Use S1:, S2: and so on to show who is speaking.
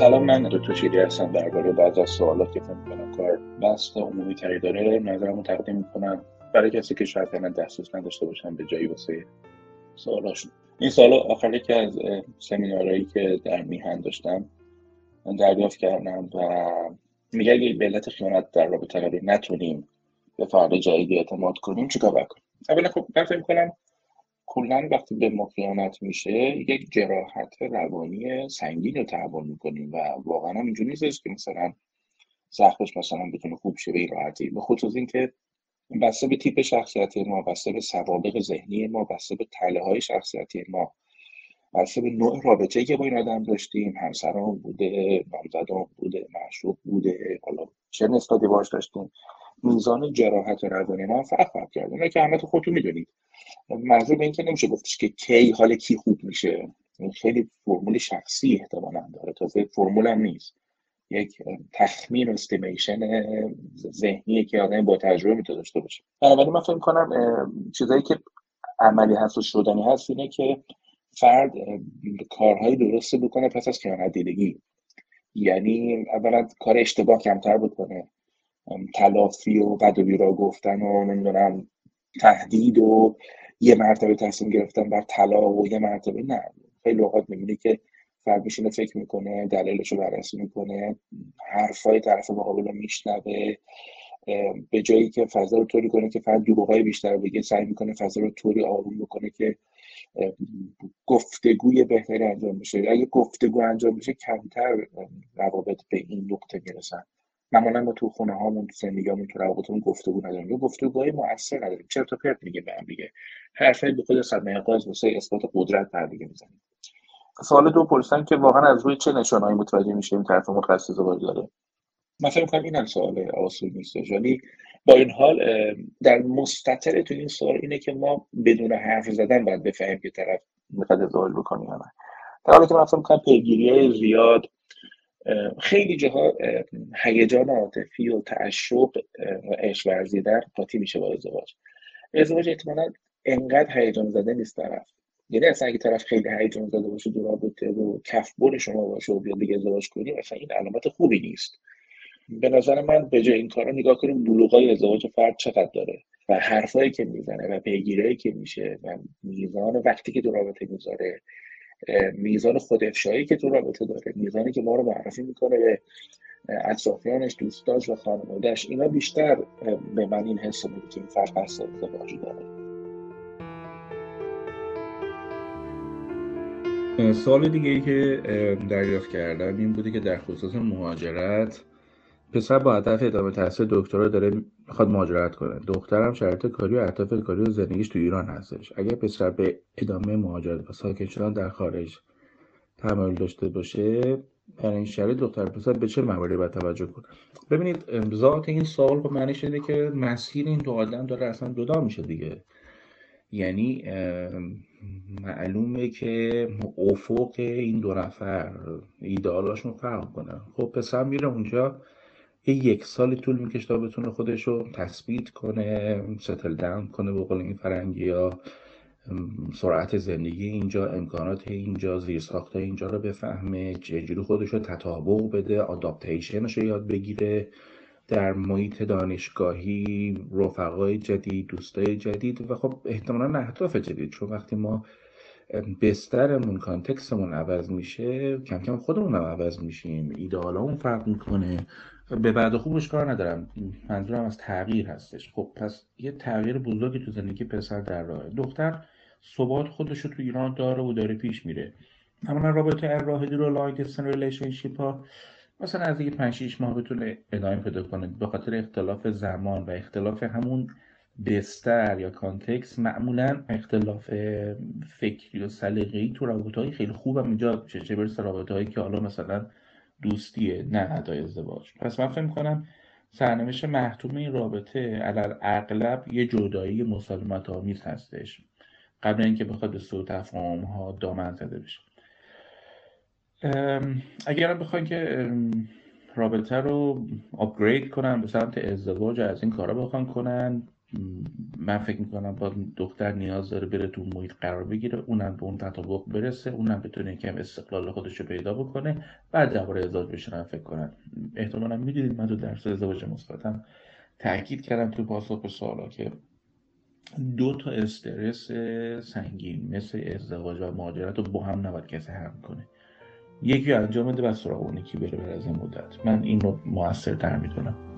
S1: سلام من دکتر شیری هستم. درباره بعض از سوالات که فکر می‌کنم کار بست عمومی تری داره نظرمو تقدیم می‌کنم. برای کسی که شاید فعلا دسترس نداشته باشم به جایی واسه سوالاشون. این سال آخر که از سمینارهایی که در میهن داشتم. دریافت کردم و میگه اگه به علت خیانت در رابطه نتونیم به فرد جدیدی اعتماد کنیم چیکار بکنیم اولا خب من فکر می‌کنم کلا وقتی به ما خیانت میشه یک جراحت روانی سنگین رو تحمل می‌کنیم و واقعا هم اینجوری نیست که مثلا زخمش مثلا بتونه خوب شه به این راحتی. به خصوص اینکه بسته به تیپ شخصیتی ما بسته به سوابق ذهنی ما بسته به تله های شخصیتی ما بسته به نوع رابطه که با این آدم داشتیم. همسران بوده نامزدان بوده معشوق بوده حالا چه نسبتی باش داشتیم. میزان جراحت روانی ما فرق فرق کرده که همه تو خودتون می‌دونید. منظور به این که نمیشه گفتش که کی حال کی خوب میشه. این خیلی فرمول شخصی احتمالا داره. تازه فرمول هم نیست. یک تخمین استیمیشن ذهنی که آدم با تجربه می‌تونه داشته باشه. بنابراین من فکر کنم چیزایی که عملی هست و شدنی هست اینه که فرد کارهای درستی بکنه پس از خیانت دیدگی. یعنی اولا کار اشتباه کمتر بکنه. تلافی و بد و بیرا گفتن و نمی‌دونم تهدید و یه مرتبه تصمیم گرفتن بر طلا و یه مرتبه نه. خیلی اوقات می‌بینی که فرد میشینه فکر می‌کنه دلیلش رو بررسی می‌کنه حرفای طرف مقابل رو میشنوه به جایی که فضا رو طوری کنه که فرد دروغای بیشتر بگه سعی می‌کنه فضا رو طوری آروم بکنه که گفتگوی بهتری انجام بشه. اگه گفتگو انجام بشه کمتر روابط به این نقطه می‌رسن. معمولا ما تو خونه هامون تو زندگیامون تو روابطمون گفتگو نداریم. یا گفتگوهای مؤثر نداریم. چرا پرت میگه به هم دیگه. حرفای به خود صدمه قاز واسه اثبات قدرت پر دیگه می‌زنیم. سوال دو پرسن که واقعا از روی چه نشانهایی متوجه میشه این طرف قصد ازدواج داره؟ من فکر می‌کنم اینم سوال آسون نیست. ولی با این حال در مستطر تو این سوال اینه که ما بدون حرف زدن باید بفهمیم که طرف می‌خواد ازدواج بکنه یا نه. در حالی که من فکر می‌کنم پیگیری زیاد خیلی جاها هیجان عاطفی و تعشق و عشق ورزیدن قاطی میشه با ازدواج. ازدواج احتمالا انقدر هیجان زده نیست طرف یعنی اصلا اگه طرف خیلی هیجان زده باشه دو رابطه و کف بر شما باشه و بیاد دیگه ازدواج کنی اصلا این علامت خوبی نیست. به نظر من به جای این کارا نگاه کنیم بلوغای ازدواج فرد چقدر داره و حرفایی که می‌زنه و پیگیری که میشه و میزان وقتی که دو رابطه می‌ذاره. میزان خود افشایی که تو رابطه داره میزانی که ما رو معرفی می‌کنه به اطرافیانش دوستاش و خانوادهش اینا بیشتر به من این حس بود که این فرق هست ازدواجی داره.
S2: سال دیگه ای که دریافت کردم این بوده که در خصوص مهاجرت پسر با هدف ادامه تحصیل دکترا داره می‌خواد مهاجرت کنه. دخترم شرط کاری و اهداف کاری و زندگیش تو ایران هستش. اگر پسر به ادامه مهاجرت و ساکن شدن در خارج تمایل داشته باشه در این شرایط دختر پسر به چه مواردی باید توجه کنه؟ ببینید ذات این سوال به معنی شده که مسیر این دو آدم داره اصلا جدا میشه دیگه. یعنی معلومه که افق این دو نفر ایدئالاشون فرق کنه. خب پسر میره اونجا یک سالی طول می‌کشه تا بتونه خودش رو تثبیت کنه ستل داون کنه به قول این فرنگی یا سرعت زندگی اینجا امکانات اینجا زیرساخت اینجا رو بفهمه چجوری خودش رو تطابق بده آداپتیشنش رو یاد بگیره. در محیط دانشگاهی رفقای جدید دوستای جدید و خب احتمالا اهداف جدید. چون وقتی ما بسترمون context مون عوض میشه کم کم خودمون هم عوض میشیم. ایدئالمون فرق می‌کنه. به بد و خوبش کار ندارم. منظورم از تغییر هستش. خب پس یه تغییر بزرگی تو زندگی پسر در راهه. دختر ثبات خودش رو تو ایران داره و داره پیش میره. اما رابطه راه دور و long distance relationship ها. مثلا از دیگه 5 6 ماه بتونه ادامه پیدا کنه به خاطر اختلاف زمان و اختلاف همون بستر یا کانتکس معمولا اختلاف فکری و سلیقه‌ای تو رابطه‌های خیلی خوبم ایجاد میشه. چه برسه رابطه‌هایی که حالا مثلا دوستیه نه ادای ازدواج. پس من فکر می‌کنم سرنوشت محتوم این رابطه علل اغلب یه جدایی مسالمت آمیز هستش. قبل اینکه بخواد به سوء تفاهم ها دامن زده بشه. اگر بخواین که رابطه رو آپگرید کنن به سمت ازدواج از این کارا بخوان کنن من فکر می‌کنم با دختر نیاز داره بره تو محیط قرار بگیره. اونم به اون تطابق برسه. اونم بتونه کم استقلال خودش رو پیدا بکنه. بعد درباره ازدواج بشنن فکر کنن احتمالا می‌دیدید من تو درس ازدواج مثبتم تاکید کردم تو پاسخ به سوالا که دو تا استرس سنگین مثل ازدواج و مهاجرت رو با هم نباید کسی هم کنه. یکی انجام بده و سراغ اون یکی بره بر از مدت. من این رو موثر در می‌دونم.